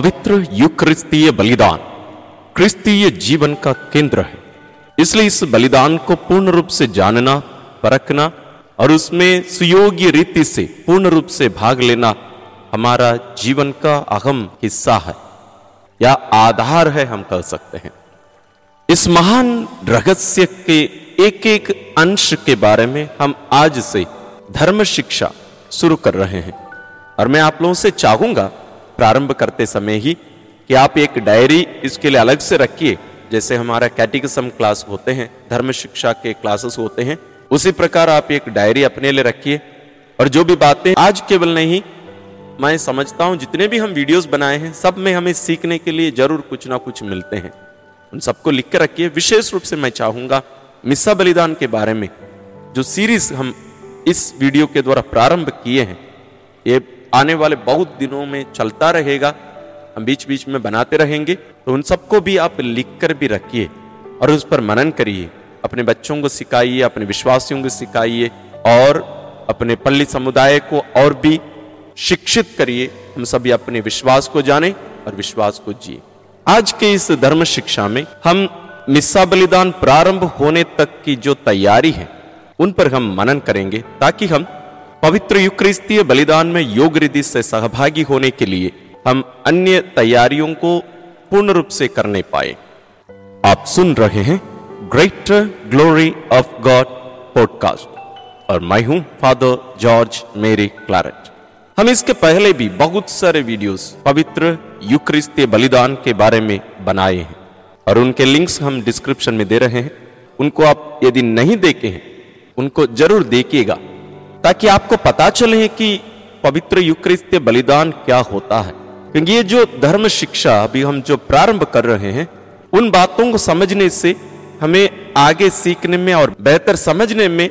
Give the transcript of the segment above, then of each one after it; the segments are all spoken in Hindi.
पवित्र युक्रिस्तीय बलिदान, क्रिस्तीय जीवन का केंद्र है। इसलिए इस बलिदान को पूर्ण रूप से जानना, परखना और उसमें सुयोग्य रीति से पूर्ण रूप से भाग लेना हमारा जीवन का अहम हिस्सा है, या आधार है हम कह सकते हैं। इस महान रहस्य के एक एक अंश के बारे में हम आज से धर्म शिक्षा शुरू कर रहे हैं। और मैं आप लोगों से चाहूँगा प्रारंभ करते समय ही कि आप एक डायरी इसके लिए अलग से रखिए। जैसे हमारा कैटिकसम क्लास होते हैं, धर्म शिक्षा के क्लासेस होते हैं, उसी प्रकार आप एक डायरी अपने लिए रखिए। और जो भी बातें आज केवल नहीं, मैं समझता हूँ, जितने भी हम वीडियोस बनाए हैं, सब में हमें सीखने के लिए ज़रूर कुछ ना कुछ मिलते हैं। उन सबको लिख कर रखिए। विशेष रूप से मैं चाहूँगा मिस्सा बलिदान के बारे में, जो सीरीज़ हम इस वीडियो के द्वारा प्रारंभ किए हैं, ये आने वाले बहुत दिनों में चलता रहेगा। हम बीच बीच में बनाते रहेंगे। तो उन सबको भी आप लिख कर भी रखिए और उस पर मनन करिए। अपने बच्चों को सिखाइए, अपने विश्वासियों को सिखाइए और अपने पल्ली समुदाय को और भी शिक्षित करिए। हम सभी अपने विश्वास को जाने और विश्वास को जिए। आज के इस धर्म शिक्षा में हम मिस्सा बलिदान प्रारंभ होने तक की जो तैयारी है, उन पर हम मनन करेंगे ताकि हम पवित्र युक्रिस्तीय बलिदान में योग रिधि से सहभागी होने के लिए हम अन्य तैयारियों को पूर्ण रूप से करने पाए। आप सुन रहे हैं greater glory of God podcast और मैं हूँ फादर जॉर्ज मेरी क्लारेट हम इसके पहले भी बहुत सारे वीडियोस पवित्र युक्रिस्तीय बलिदान के बारे में बनाए हैं और उनके लिंक्स हम डिस्क्रिप्शन में दे रहे हैं। उनको आप यदि नहीं देखे हैं, उनको ज़रूर देखिएगा। ताकि आपको पता चले कि पवित्र युक्रिस्तीय बलिदान क्या होता है। क्योंकि ये जो धर्म शिक्षा अभी हम जो प्रारंभ कर रहे हैं, उन बातों को समझने से हमें आगे सीखने में और बेहतर समझने में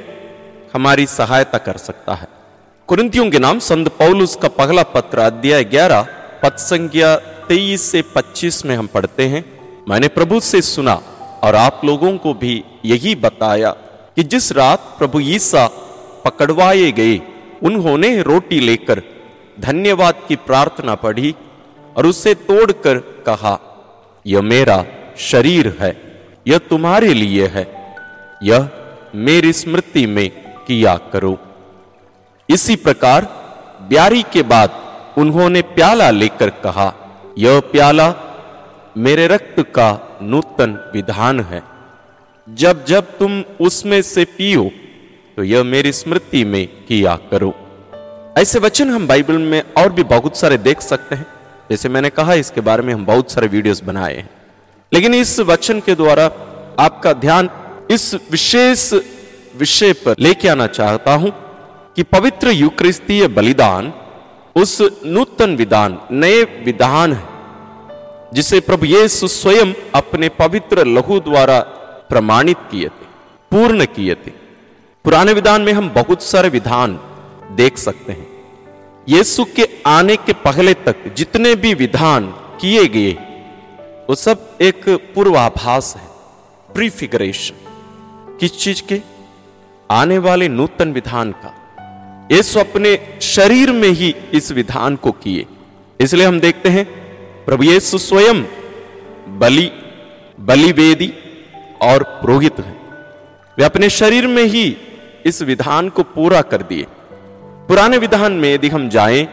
हमारी सहायता कर सकता है। कुरिंतियों के नाम संत पौलुस का पहला पत्र, अध्याय ग्यारह, पद संख्या तेईस से पच्चीस में हम पढ़ते हैं। मैंने प्रभु से सुना और आप लोगों को भी यही बताया कि जिस रात प्रभु ईसा पकड़वाए गए। उन्होंने रोटी लेकर धन्यवाद की प्रार्थना पढ़ी और उसे तोड़कर कहा, यह मेरा शरीर है, यह तुम्हारे लिए है, यह मेरी स्मृति में किया करो। इसी प्रकार ब्यारी के बाद उन्होंने प्याला लेकर कहा, यह प्याला मेरे रक्त का नूतन विधान है। जब जब तुम उसमें से पियो तो यह मेरी स्मृति में किया करो। ऐसे वचन हम बाइबल में और भी बहुत सारे देख सकते हैं। जैसे मैंने कहा, इसके बारे में हम बहुत सारे वीडियोस बनाए हैं। लेकिन इस वचन के द्वारा आपका ध्यान इस विशेष विषय पर लेके आना चाहता हूँ कि पवित्र युक्रिस्तीय बलिदान उस नूतन विधान, नए विधान है, जिसे प्रभु यीशु स्वयं अपने पवित्र लहू द्वारा प्रमाणित किए थे, पूर्ण किए थे। पुराने विधान में हम बहुत सारे विधान देख सकते हैं। यीशु के आने के पहले तक जितने भी विधान किए गए, वो सब एक पूर्वाभास है, प्रीफिगरेशन। किस चीज़ के? आने वाले नूतन विधान का। यीशु अपने शरीर में ही इस विधान को किए। इसलिए हम देखते हैं, प्रभु यीशु स्वयं बलि, बलिवेदी और पुरोहित है। वे अपने शरीर में ही इस विधान को पूरा कर दिए। पुराने विधान में यदि हम जाएँ,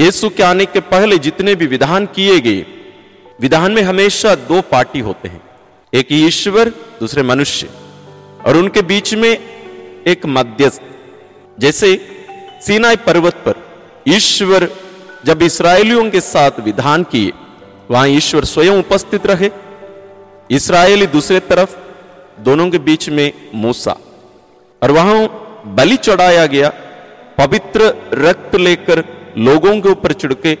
यीशु के आने के पहले जितने भी विधान किए गए, विधान में हमेशा दो पार्टी होते हैं। एक ईश्वर, दूसरे मनुष्य। और उनके बीच में एक मध्यस्थ। जैसे सीनाई पर्वत पर ईश्वर जब इसराइलियों के साथ विधान किए, वहाँ ईश्वर स्वयं उपस्थित रहे। इसराइली दूसरे तरफ़, दोनों के बीच में मूसा। और वहाँ बलि चढ़ाया गया, पवित्र रक्त लेकर लोगों के ऊपर छिड़के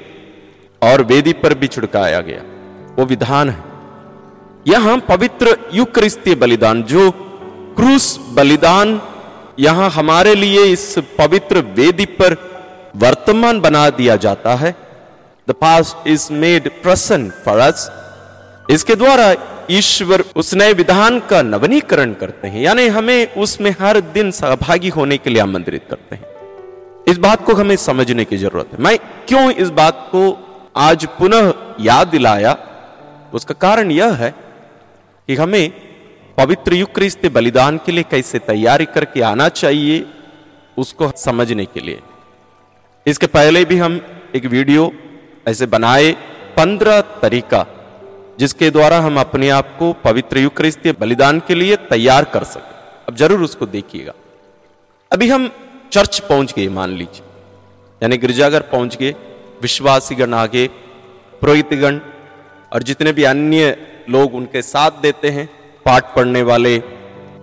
और वेदी पर भी छिड़काया गया। वो विधान है। यहाँ पवित्र युक्रिस्तीय बलिदान, जो क्रूस बलिदान यहाँ हमारे लिए इस पवित्र वेदी पर वर्तमान बना दिया जाता है। द पास्ट इज़ मेड प्रसन्न फॉर अस इसके द्वारा ईश्वर उस नए विधान का नवनीकरण करते हैं। यानी हमें उसमें हर दिन सहभागी होने के लिए आमंत्रित करते हैं। इस बात को हमें समझने की ज़रूरत है। मैं क्यों इस बात को आज पुनः याद दिलाया? उसका कारण यह है कि हमें पवित्र युक्रिस्त बलिदान के लिए कैसे तैयारी करके आना चाहिए, उसको समझने के लिए। इसके पहले भी हम एक वीडियो ऐसे बनाए, पंद्रह तरीका जिसके द्वारा हम अपने आप को पवित्र युक्रिस्त बलिदान के लिए तैयार कर सके। अब ज़रूर उसको देखिएगा। अभी हम चर्च पहुँच गए, मान लीजिए। यानी गिरजाघर पहुँच गए, विश्वासीगण आगे, पुरोहितगण, और जितने भी अन्य लोग उनके साथ देते हैं, पाठ पढ़ने वाले,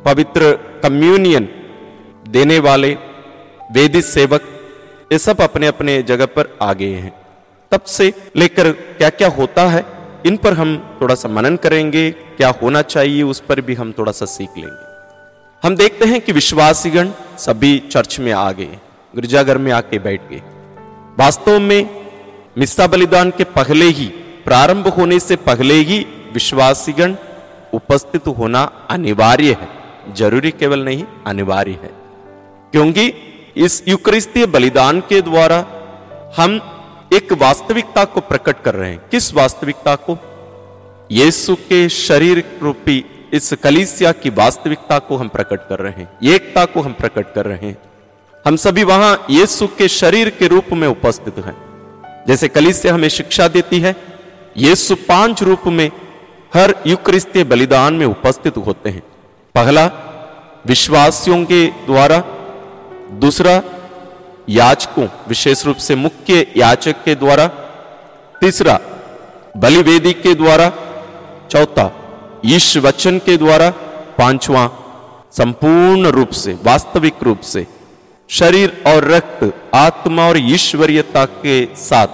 पवित्र कम्युनियन देने वाले वेदिक सेवक, ये सब अपने अपने जगह पर आ गए हैं। तब से लेकर क्या क्या होता है? इन पर हम थोड़ा सा मनन करेंगे, क्या होना चाहिए उस पर भी हम थोड़ा सा सीख लेंगे। हम देखते हैं कि विश्वासीगण सभी चर्च में आ गए, गिरजाघर में आके बैठ गए। वास्तव में मिस्सा बलिदान के पहले ही, प्रारंभ होने से पहले ही विश्वासीगण उपस्थित होना अनिवार्य है। ज़रूरी केवल नहीं, अनिवार्य है। क्योंकि इस युक्रिस्तीय बलिदान के द्वारा हम एक वास्तविकता को प्रकट कर रहे हैं। किस वास्तविकता को? यीशु के शरीर रूपी इस कलीसिया की वास्तविकता को हम प्रकट कर रहे हैं। एकता को हम प्रकट कर रहे हैं। हम सभी वहाँ यीशु के शरीर के रूप में उपस्थित हैं। जैसे कलीसिया हमें शिक्षा देती है, यीशु पाँच रूप में हर युक्रिस्तीय बलिदान में उपस्थित होते हैं। पहला, विश्वासियों के द्वारा। दूसरा याचकों, विशेष रूप से मुख्य याचक के द्वारा, तीसरा, बलिवेदी के द्वारा, चौथा ईश वचन के द्वारा, पांचवा, संपूर्ण रूप से, वास्तविक रूप से, शरीर और रक्त, आत्मा और ईश्वरीयता के साथ,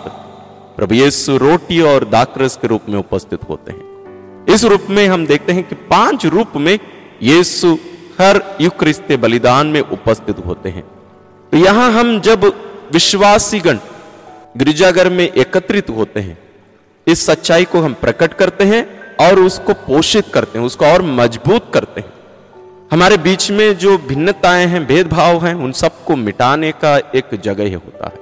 प्रभु यीशु रोटी और दाकरस के रूप में उपस्थित होते हैं। इस रूप में हम देखते हैं कि पाँच रूप में यीशु हर युक्रिस्त बलिदान में उपस्थित होते हैं। तो यहाँ हम जब विश्वासीगण गिरजाघर में एकत्रित होते हैं, इस सच्चाई को हम प्रकट करते हैं और उसको पोषित करते हैं, उसको और मज़बूत करते हैं। हमारे बीच में जो भिन्नताएँ हैं, भेदभाव हैं, उन सबको मिटाने का एक जगह ही होता है।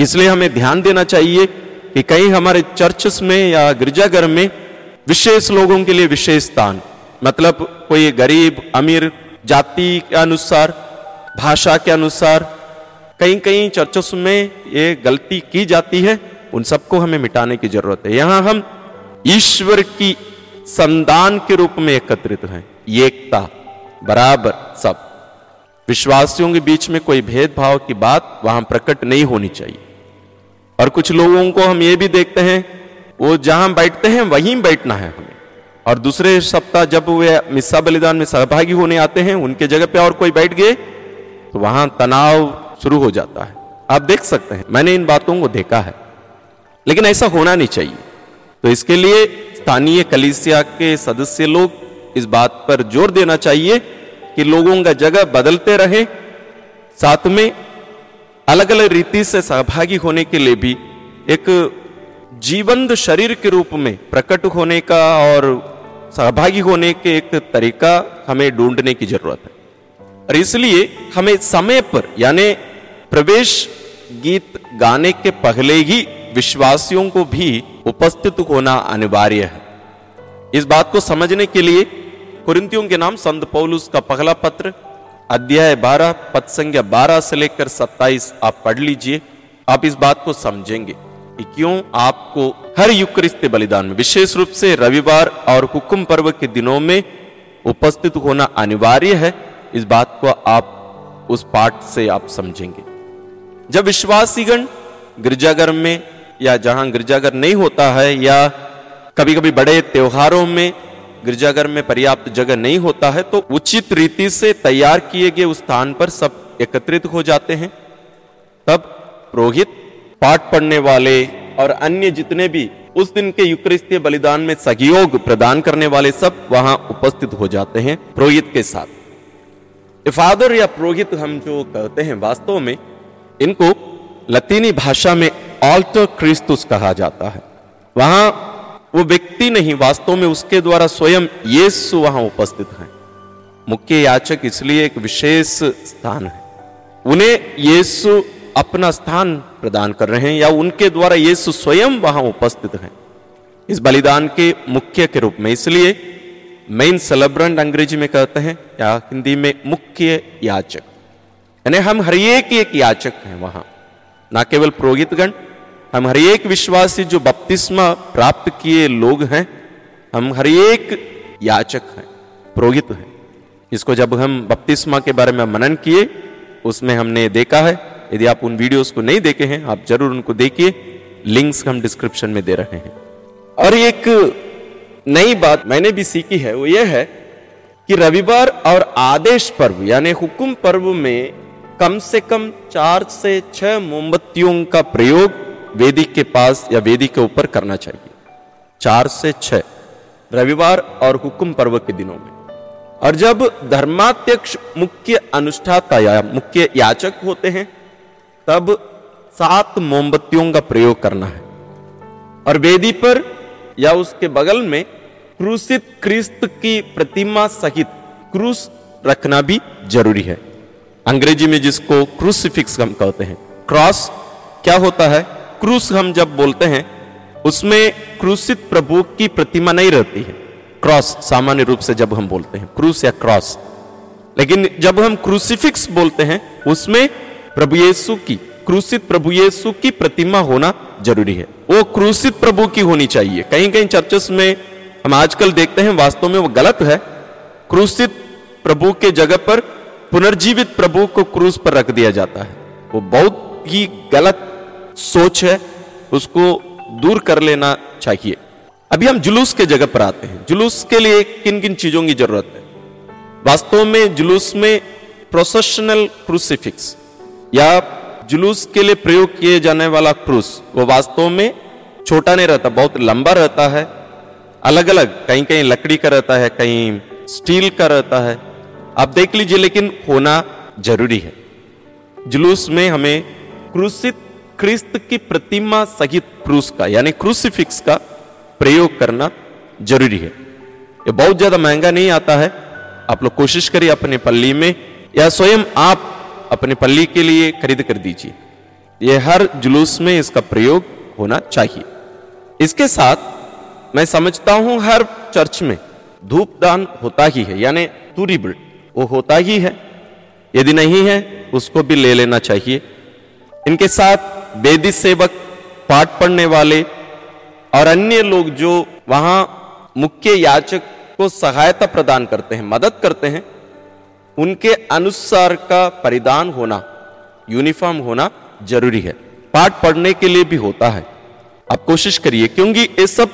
इसलिए हमें ध्यान देना चाहिए कि कहीं हमारे चर्चस में या गिरजाघर में विशेष लोगों के लिए विशेष स्थान मतलब कोई गरीब, अमीर, जाति के अनुसार भाषा के अनुसार कहीं कहीं चर्चों में ये गलती की जाती है, उन सबको हमें मिटाने की ज़रूरत है। यहाँ हम ईश्वर की संदान के रूप में एकत्रित हैं। एकता, बराबर, सब। विश्वासियों के बीच में कोई भेदभाव की बात वहाँ प्रकट नहीं होनी चाहिए। और कुछ लोगों को हम ये भी देखते हैं, वो जहाँ बैठते हैं, वहीं बैठना है हमें। और दूसरे सप्ताह जब वे मिस्सा बलिदान में सहभागी होने आते हैं, उनके जगह पे और कोई बैठ गए तो वहाँ तनाव शुरू हो जाता है। आप देख सकते हैं, मैंने इन बातों को देखा है। लेकिन ऐसा होना नहीं चाहिए। तो इसके लिए स्थानीय कलिसिया के सदस्य लोग इस बात पर ज़ोर देना चाहिए कि लोगों का जगह बदलते रहे। साथ में अलग अलग रीति से सहभागी होने के लिए भी एक जीवंत शरीर के रूप में प्रकट होने का और सहभागी होने के एक तरीका हमें ढूँढने की ज़रूरत है। और इसलिए हमें समय पर, यानी प्रवेश गीत गाने के पहले ही विश्वासियों को भी उपस्थित होना अनिवार्य है। इस बात को समझने के लिए कुरिंतियों के नाम संत पौलुस का पहला पत्र, अध्याय 12 पद संख्या 12 से लेकर 27 आप पढ़ लीजिए। आप इस बात को समझेंगे कि क्यों आपको हर युक्रिस्त बलिदान में, विशेष रूप से रविवार और हुक्म पर्व के दिनों में उपस्थित होना अनिवार्य है। इस बात को आप उस पाठ से आप समझेंगे। जब विश्वासीगण गिरजाघर में या जहाँ गिरजाघर नहीं होता है या कभी कभी बड़े त्योहारों में गिरजाघर में पर्याप्त जगह नहीं होता है तो उचित रीति से तैयार किए गए उस स्थान पर सब एकत्रित हो जाते हैं। तब पुरोहित, पाठ पढ़ने वाले और अन्य जितने भी उस दिन के युक्रिस्तीय बलिदान में सहयोग प्रदान करने वाले सब वहाँ उपस्थित हो जाते हैं पुरोहित के साथ। फादर या पुरोहित हम जो कहते हैं वास्तव में, इनको लतीनी भाषा में ऑल्टर क्रिस्तुस कहा जाता है। वहाँ वो व्यक्ति नहीं, वास्तव में उसके द्वारा स्वयं यीशु वहाँ उपस्थित है। मुख्य याचक इसलिए एक विशेष स्थान है। उन्हें यीशु अपना स्थान प्रदान कर रहे हैं या उनके द्वारा यीशु स्वयं वहाँ उपस्थित हैं। इस बलिदान के मुख्य के रूप में इसलिए मेन सेलेब्रेंट अंग्रेज़ी में कहते हैं, या हिंदी में मुख्य याचक। यानी हम हर एक याचक हैं वहाँ। ना केवल पुरोहितगण, हम हर एक विश्वासी जो बपतिस्मा प्राप्त किए लोग हैं, हम हर एक याचक हैं, पुरोहित हैं। इसको जब हम बपतिस्मा के बारे में मनन किए, उसमें हमने देखा है, यदि आप उन वीडियोस को नहीं देखे हैं, आप ज़रूर उनको देखिए। लिंक्स हम डिस्क्रिप्शन में दे रहे हैं। और एक नई बात मैंने भी सीखी है, वो ये है कि रविवार और आदेश पर्व, यानी हुकुम पर्व में कम से कम चार से छह मोमबत्तियों का प्रयोग वेदी के पास या वेदी के ऊपर करना चाहिए। चार से छह, रविवार और हुकुम पर्व के दिनों में। और जब धर्माध्यक्ष मुख्य अनुष्ठाता या मुख्य याचक होते हैं, तब सात मोमबत्तियों का प्रयोग करना है। और वेदी पर या उसके बगल में क्रूसित क्रिस्त की प्रतिमा सहित क्रूस रखना भी ज़रूरी है। अंग्रेज़ी में जिसको क्रूसिफिक्स हम कहते हैं, क्रॉस, क्या होता है? क्रूस हम जब बोलते हैं, उसमें क्रूसित प्रभु की प्रतिमा नहीं रहती है। क्रॉस, सामान्य रूप से जब हम बोलते हैं, क्रूस या क्रॉस। लेकिन जब हम क्रूसिफिक्स बोलते हैं, उसमें प्रभु येसु की क्रूसित प्रभु येसु की प्रतिमा होना ज़रूरी है। वो क्रूसित प्रभु की होनी चाहिए। कहीं कहीं चर्चेस में हम आजकल देखते हैं, वास्तव में वो गलत है। क्रूसित प्रभु के जगह पर पुनर्जीवित प्रभु को क्रूस पर रख दिया जाता है। वो बहुत ही गलत सोच है। उसको दूर कर लेना चाहिए। अभी हम जुलूस के जगह पर आते हैं। जुलूस के लिए किन किन चीज़ों की ज़रूरत है? वास्तव में जुलूस में प्रोसेशनल क्रूसिफिक्स या जुलूस के लिए प्रयोग किए जाने वाला क्रूस, वो वास्तव में छोटा नहीं रहता, बहुत लंबा रहता है। अलग अलग कहीं कहीं लकड़ी का रहता है, कहीं स्टील का रहता है। आप देख लीजिए, लेकिन होना ज़रूरी है। जुलूस में हमें क्रूसित क्रिस्त की प्रतिमा सहित क्रूस का, यानी क्रूसिफिक्स का प्रयोग करना ज़रूरी है। ये बहुत ज़्यादा महँगा नहीं आता है। आप लोग कोशिश करिए अपने पल्ली में, या स्वयं आप अपने पल्ली के लिए खरीद कर दीजिए। यह हर जुलूस में इसका प्रयोग होना चाहिए। इसके साथ मैं समझता हूँ हर चर्च में धूप दान होता ही है, यानी बिल्ड वो होता ही है। यदि नहीं है, उसको भी ले लेना चाहिए। इनके साथ वेदी सेवक, पाठ पढ़ने वाले और अन्य लोग जो वहाँ मुख्य याचक को सहायता प्रदान करते हैं, मदद करते हैं उनके अनुसार का परिधान होना यूनिफॉर्म होना ज़रूरी है। पाठ पढ़ने के लिए भी होता है। आप कोशिश करिए, क्योंकि ये सब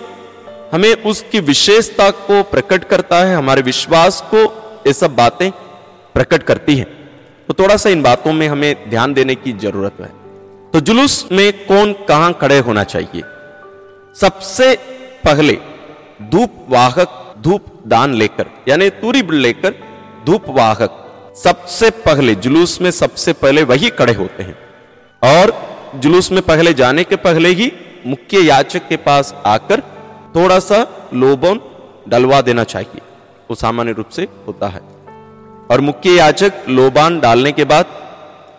हमें उसकी विशेषता को प्रकट करता है, हमारे विश्वास को, ये सब बातें प्रकट करती हैं। तो थोड़ा सा इन बातों में हमें ध्यान देने की ज़रूरत है। तो जुलूस में कौन कहाँ खड़े होना चाहिए? सबसे पहले धूप वाहक, धूप दान लेकर, यानी तूरी लेकर धूप वाहक सबसे पहले, जुलूस में सबसे पहले वही खड़े होते हैं। और जुलूस में पहले जाने के पहले ही मुख्य याचक के पास आकर थोड़ा सा लोबन डलवा देना चाहिए। वो सामान्य रूप से होता है। और मुख्य याचक लोबान डालने के बाद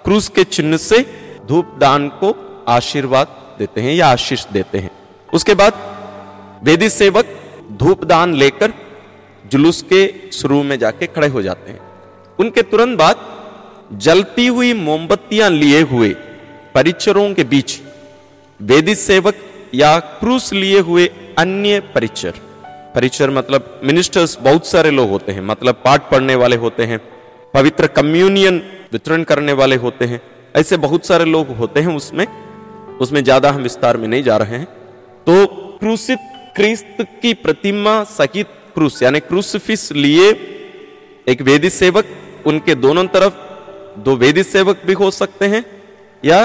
क्रूस के चिन्ह से धूप दान को आशीर्वाद देते हैं या आशीष देते हैं। उसके बाद वेदी सेवक धूप दान लेकर जुलूस के शुरू में जाके खड़े हो जाते हैं। उनके तुरंत बाद जलती हुई मोमबत्तियाँ लिए हुए परिचरों के बीच वेदी सेवक या क्रूस लिए हुए अन्य परिचर। परिचर मतलब मिनिस्टर्स बहुत सारे लोग होते हैं मतलब पाठ पढ़ने वाले होते हैं, पवित्र कम्युनियन वितरण करने वाले होते हैं। ऐसे बहुत सारे लोग होते हैं उसमें उसमें ज़्यादा हम विस्तार में नहीं जा रहे हैं। तो क्रूसित क्रिस्त की प्रतिमा सहित क्रूस, यानी क्रूसफिस लिए एक वेदी सेवक, उनके दोनों तरफ़ दो वेदी सेवक भी हो सकते हैं, या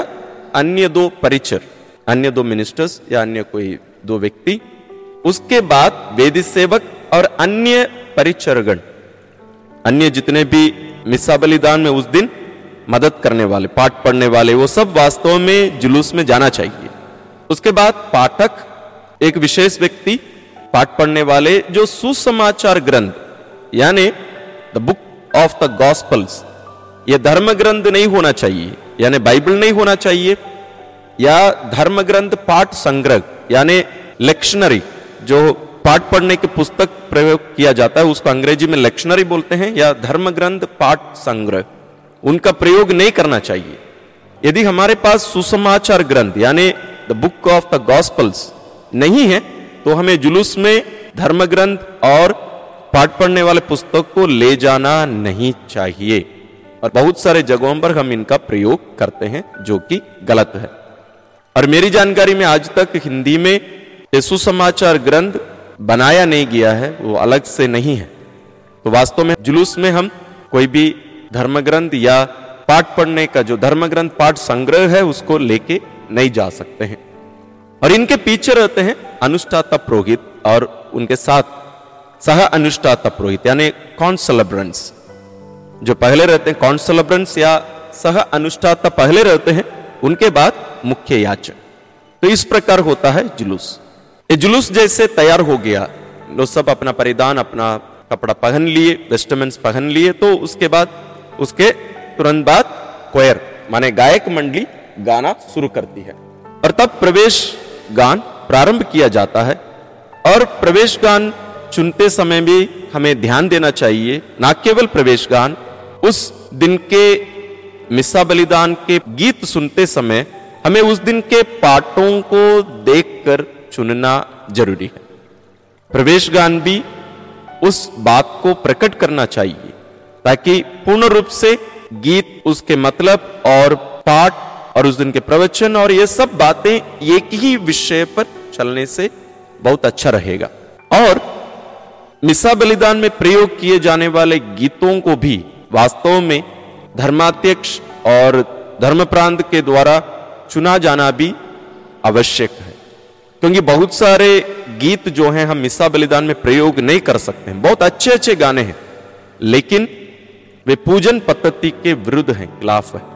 अन्य दो परिचर, अन्य दो मिनिस्टर्स या अन्य कोई दो व्यक्ति। उसके बाद वेदी सेवक और अन्य परिचरगण, अन्य जितने भी मिसा बलिदान में उस दिन मदद करने वाले, पाठ पढ़ने वाले, वो सब वास्तव में जुलूस में जाना चाहिए। उसके बाद पाठक, एक विशेष व्यक्ति पाठ पढ़ने वाले जो सुसमाचार ग्रंथ, यानी the book of the gospels ये धर्म ग्रंथ नहीं होना चाहिए, यानी बाइबल नहीं होना चाहिए, या धर्म ग्रंथ पाठ संग्रह, यानी लेक्शनरी जो पाठ पढ़ने की पुस्तक प्रयोग किया जाता है, उसको अंग्रेज़ी में लेक्शनरी बोलते हैं, या धर्म ग्रंथ पाठ संग्रह, उनका प्रयोग नहीं करना चाहिए। यदि हमारे पास सुसमाचार ग्रंथ, यानी the book of the gospels नहीं है तो हमें जुलूस में धर्म ग्रंथ और पाठ पढ़ने वाले पुस्तक को ले जाना नहीं चाहिए। और बहुत सारे जगहों पर हम इनका प्रयोग करते हैं, जो कि गलत है। और मेरी जानकारी में आज तक हिंदी में सुसमाचार ग्रंथ बनाया नहीं गया है, वो अलग से नहीं है। तो वास्तव में जुलूस में हम कोई भी धर्म ग्रंथ या पाठ पढ़ने का जो धर्म ग्रंथ पाठ संग्रह है, उसको लेके नहीं जा सकते हैं। और इनके पीछे रहते हैं अनुष्ठाता पुरोहित और उनके साथ सह अनुष्ठाता पुरोहित, यानी कॉन्सलब्रेंट्स। जो पहले रहते हैं कॉन्सलब्रेंट्स या सह अनुष्ठाता पहले रहते हैं, उनके बाद मुख्य याचक। तो इस प्रकार होता है जुलूस। ये जुलूस जैसे तैयार हो गया, लोग सब अपना परिधान, अपना कपड़ा पहन लिए वेस्टमेंट्स पहन लिए तो उसके बाद, उसके तुरंत बाद क्वेर माने गायक मंडली गाना शुरू करती है। और तब प्रवेश गान प्रारंभ किया जाता है और प्रवेश गान चुनते समय भी हमें ध्यान देना चाहिए, ना केवल प्रवेश गान, उस दिन के मिस्सा बलिदान के गीत सुनते समय हमें उस दिन के पाठों को देखकर चुनना ज़रूरी है। प्रवेश गान भी उस बात को प्रकट करना चाहिए ताकि पूर्ण रूप से गीत उसके मतलब और पाठ और उस दिन के प्रवचन और ये सब बातें एक ही विषय पर चलने से बहुत अच्छा रहेगा। और मिसा बलिदान में प्रयोग किए जाने वाले गीतों को भी वास्तव में धर्माध्यक्ष और धर्म प्रांत के द्वारा चुना जाना भी आवश्यक है। क्योंकि बहुत सारे गीत जो हैं हम मिसा बलिदान में प्रयोग नहीं कर सकते हैं। बहुत अच्छे अच्छे गाने हैं, लेकिन वे पूजन पद्धति के विरुद्ध हैं, खिलाफ है।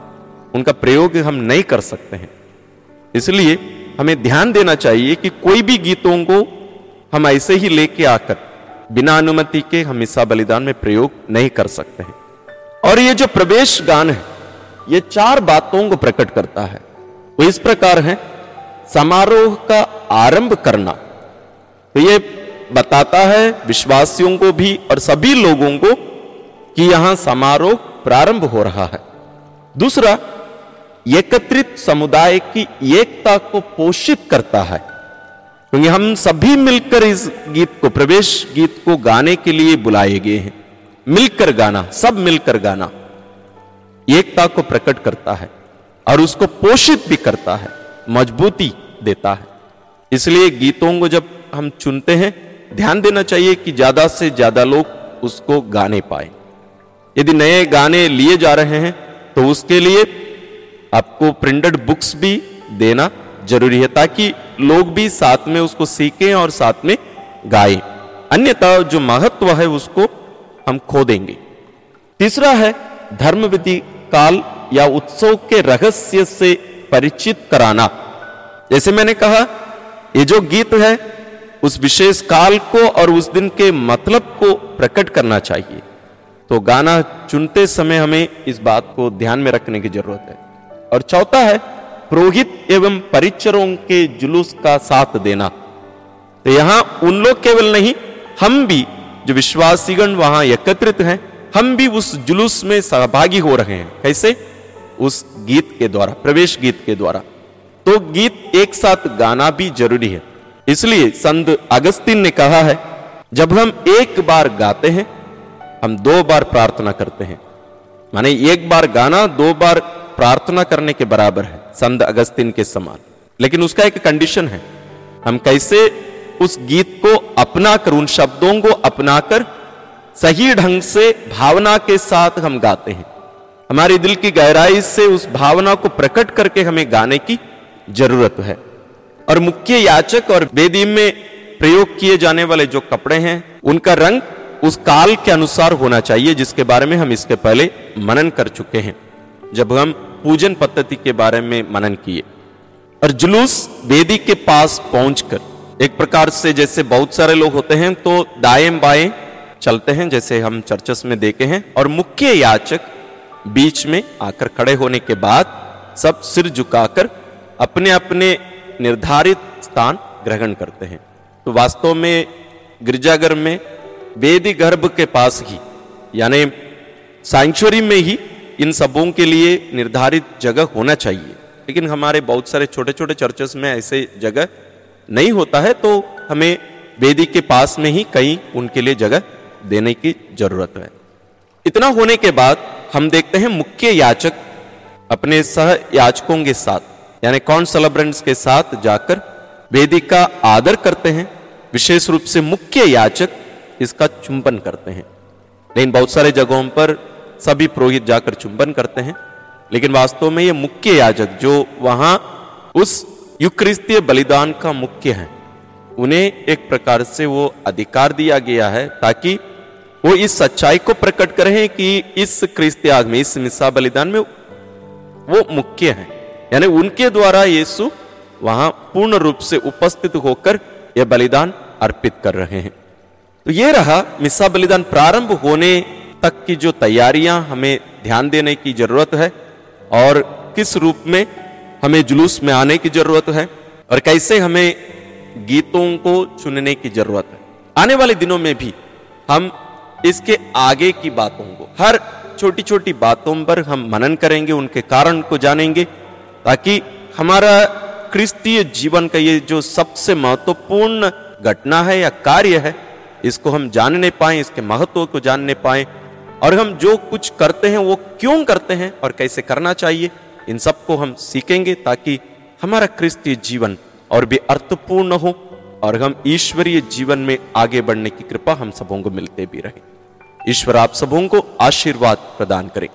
उनका प्रयोग हम नहीं कर सकते हैं। इसलिए हमें ध्यान देना चाहिए कि कोई भी गीतों को हम ऐसे ही लेके आकर बिना अनुमति के हम ईसा बलिदान में प्रयोग नहीं कर सकते हैं। और ये जो प्रवेश गान है, ये चार बातों को प्रकट करता है। वो इस प्रकार है, समारोह का आरंभ करना। तो ये बताता है विश्वासियों को भी और सभी लोगों को कि यहाँ समारोह प्रारंभ हो रहा है। दूसरा, एकत्रित समुदाय की एकता को पोषित करता है। क्योंकि हम सभी मिलकर इस गीत को, प्रवेश गीत को गाने के लिए बुलाए गए हैं। मिलकर गाना, सब मिलकर गाना एकता को प्रकट करता है और उसको पोषित भी करता है, मजबूती देता है। इसलिए गीतों को जब हम चुनते हैं, ध्यान देना चाहिए कि ज़्यादा से ज़्यादा लोग उसको गाने पाए। यदि नए गाने लिए जा रहे हैं तो उसके लिए आपको प्रिंटेड बुक्स भी देना ज़रूरी है, ताकि लोग भी साथ में उसको सीखें और साथ में गाएँ। अन्यथा जो महत्व है उसको हम खो देंगे। तीसरा है धर्म विधि काल या उत्सव के रहस्य से परिचित कराना। जैसे मैंने कहा, ये जो गीत है, उस विशेष काल को और उस दिन के मतलब को प्रकट करना चाहिए। तो गाना चुनते समय हमें इस बात को ध्यान में रखने की ज़रूरत है। और चौथा है, पुरोहित एवं परिचरों के जुलूस का साथ देना। तो यहाँ उन लोग केवल नहीं, हम भी जो विश्वासीगण वहाँ एकत्रित हैं, हम भी उस जुलूस में सहभागी हो रहे हैं। कैसे? उस गीत के द्वारा, प्रवेश गीत के द्वारा। तो गीत एक साथ गाना भी ज़रूरी है। इसलिए संत अगस्तीन ने कहा है, जब हम एक बार गाते हैं हम दो बार प्रार्थना करते हैं। माने एक बार गाना, दो बार प्रार्थना करने के बराबर है, संत अगस्तिन के समान। लेकिन उसका एक कंडीशन है। हम कैसे उस गीत को अपना कर उन शब्दों को अपनाकर सही ढंग से, भावना के साथ हम गाते हैं। हमारे दिल की गहराई से उस भावना को प्रकट करके हमें गाने की ज़रूरत है। और मुख्य याचक और वेदी में प्रयोग किए जाने वाले जो कपड़े हैं, उनका रंग उस काल के अनुसार होना चाहिए, जिसके बारे में हम इसके पहले मनन कर चुके हैं। जब हम पूजन पद्धति के बारे में मनन किए, और जुलूस वेदी के पास पहुंचकर, एक प्रकार से जैसे बहुत सारे लोग होते हैं तो दाएँ बाएँ चलते हैं, जैसे हम चर्चस में देखे हैं, और मुख्य याचक बीच में आकर खड़े होने के बाद सब सिर झुकाकर अपने अपने निर्धारित स्थान ग्रहण करते हैं। तो वास्तव में गिरजाघर में वेदी गर्भ के पास ही, यानी सैंक्चुरी में ही इन सबों के लिए निर्धारित जगह होना चाहिए। लेकिन हमारे बहुत सारे छोटे छोटे चर्चेस में ऐसे जगह नहीं होता है तो हमें वेदी के पास में ही कहीं उनके लिए जगह देने की ज़रूरत है। इतना होने के बाद हम देखते हैं मुख्य याचक अपने सह याचकों के साथ, यानी कौन सेलिब्रेंट्स के साथ जाकर वेदी का आदर करते हैं। विशेष रूप से मुख्य याचक इसका चुंबन करते हैं। लेकिन बहुत सारे जगहों पर सभी पुरोहित जाकर चुंबन करते हैं। लेकिन वास्तव में ये मुख्य याजक जो वहाँ उस युक्रिस्तीय बलिदान का मुख्य है, उन्हें एक प्रकार से वो अधिकार दिया गया है ताकि वो इस सच्चाई को प्रकट करें कि इस क्रिस्त्याग में इस मिसा बलिदान में वो मुख्य है। यानी उनके द्वारा यीशु वहाँ पूर्ण रूप से उपस्थित होकर यह बलिदान अर्पित कर रहे हैं। तो ये रहा मिसा बलिदान प्रारंभ होने तक की जो तैयारियाँ हमें ध्यान देने की ज़रूरत है और किस रूप में हमें जुलूस में आने की ज़रूरत है और कैसे हमें गीतों को चुनने की ज़रूरत है। आने वाले दिनों में भी हम इसके आगे की बातों को, हर छोटी छोटी बातों पर हम मनन करेंगे, उनके कारण को जानेंगे, ताकि हमारा क्रिस्तीय जीवन का ये जो सबसे महत्वपूर्ण घटना है या कार्य है इसको हम जानने पाए, इसके महत्व को जानने पाए, और हम जो कुछ करते हैं वो क्यों करते हैं और कैसे करना चाहिए, इन सबको हम सीखेंगे ताकि हमारा क्रिस्तीय जीवन और भी अर्थपूर्ण हो और हम ईश्वरीय जीवन में आगे बढ़ने की कृपा हम सबों को मिलते भी रहे। ईश्वर आप सबों को आशीर्वाद प्रदान करे।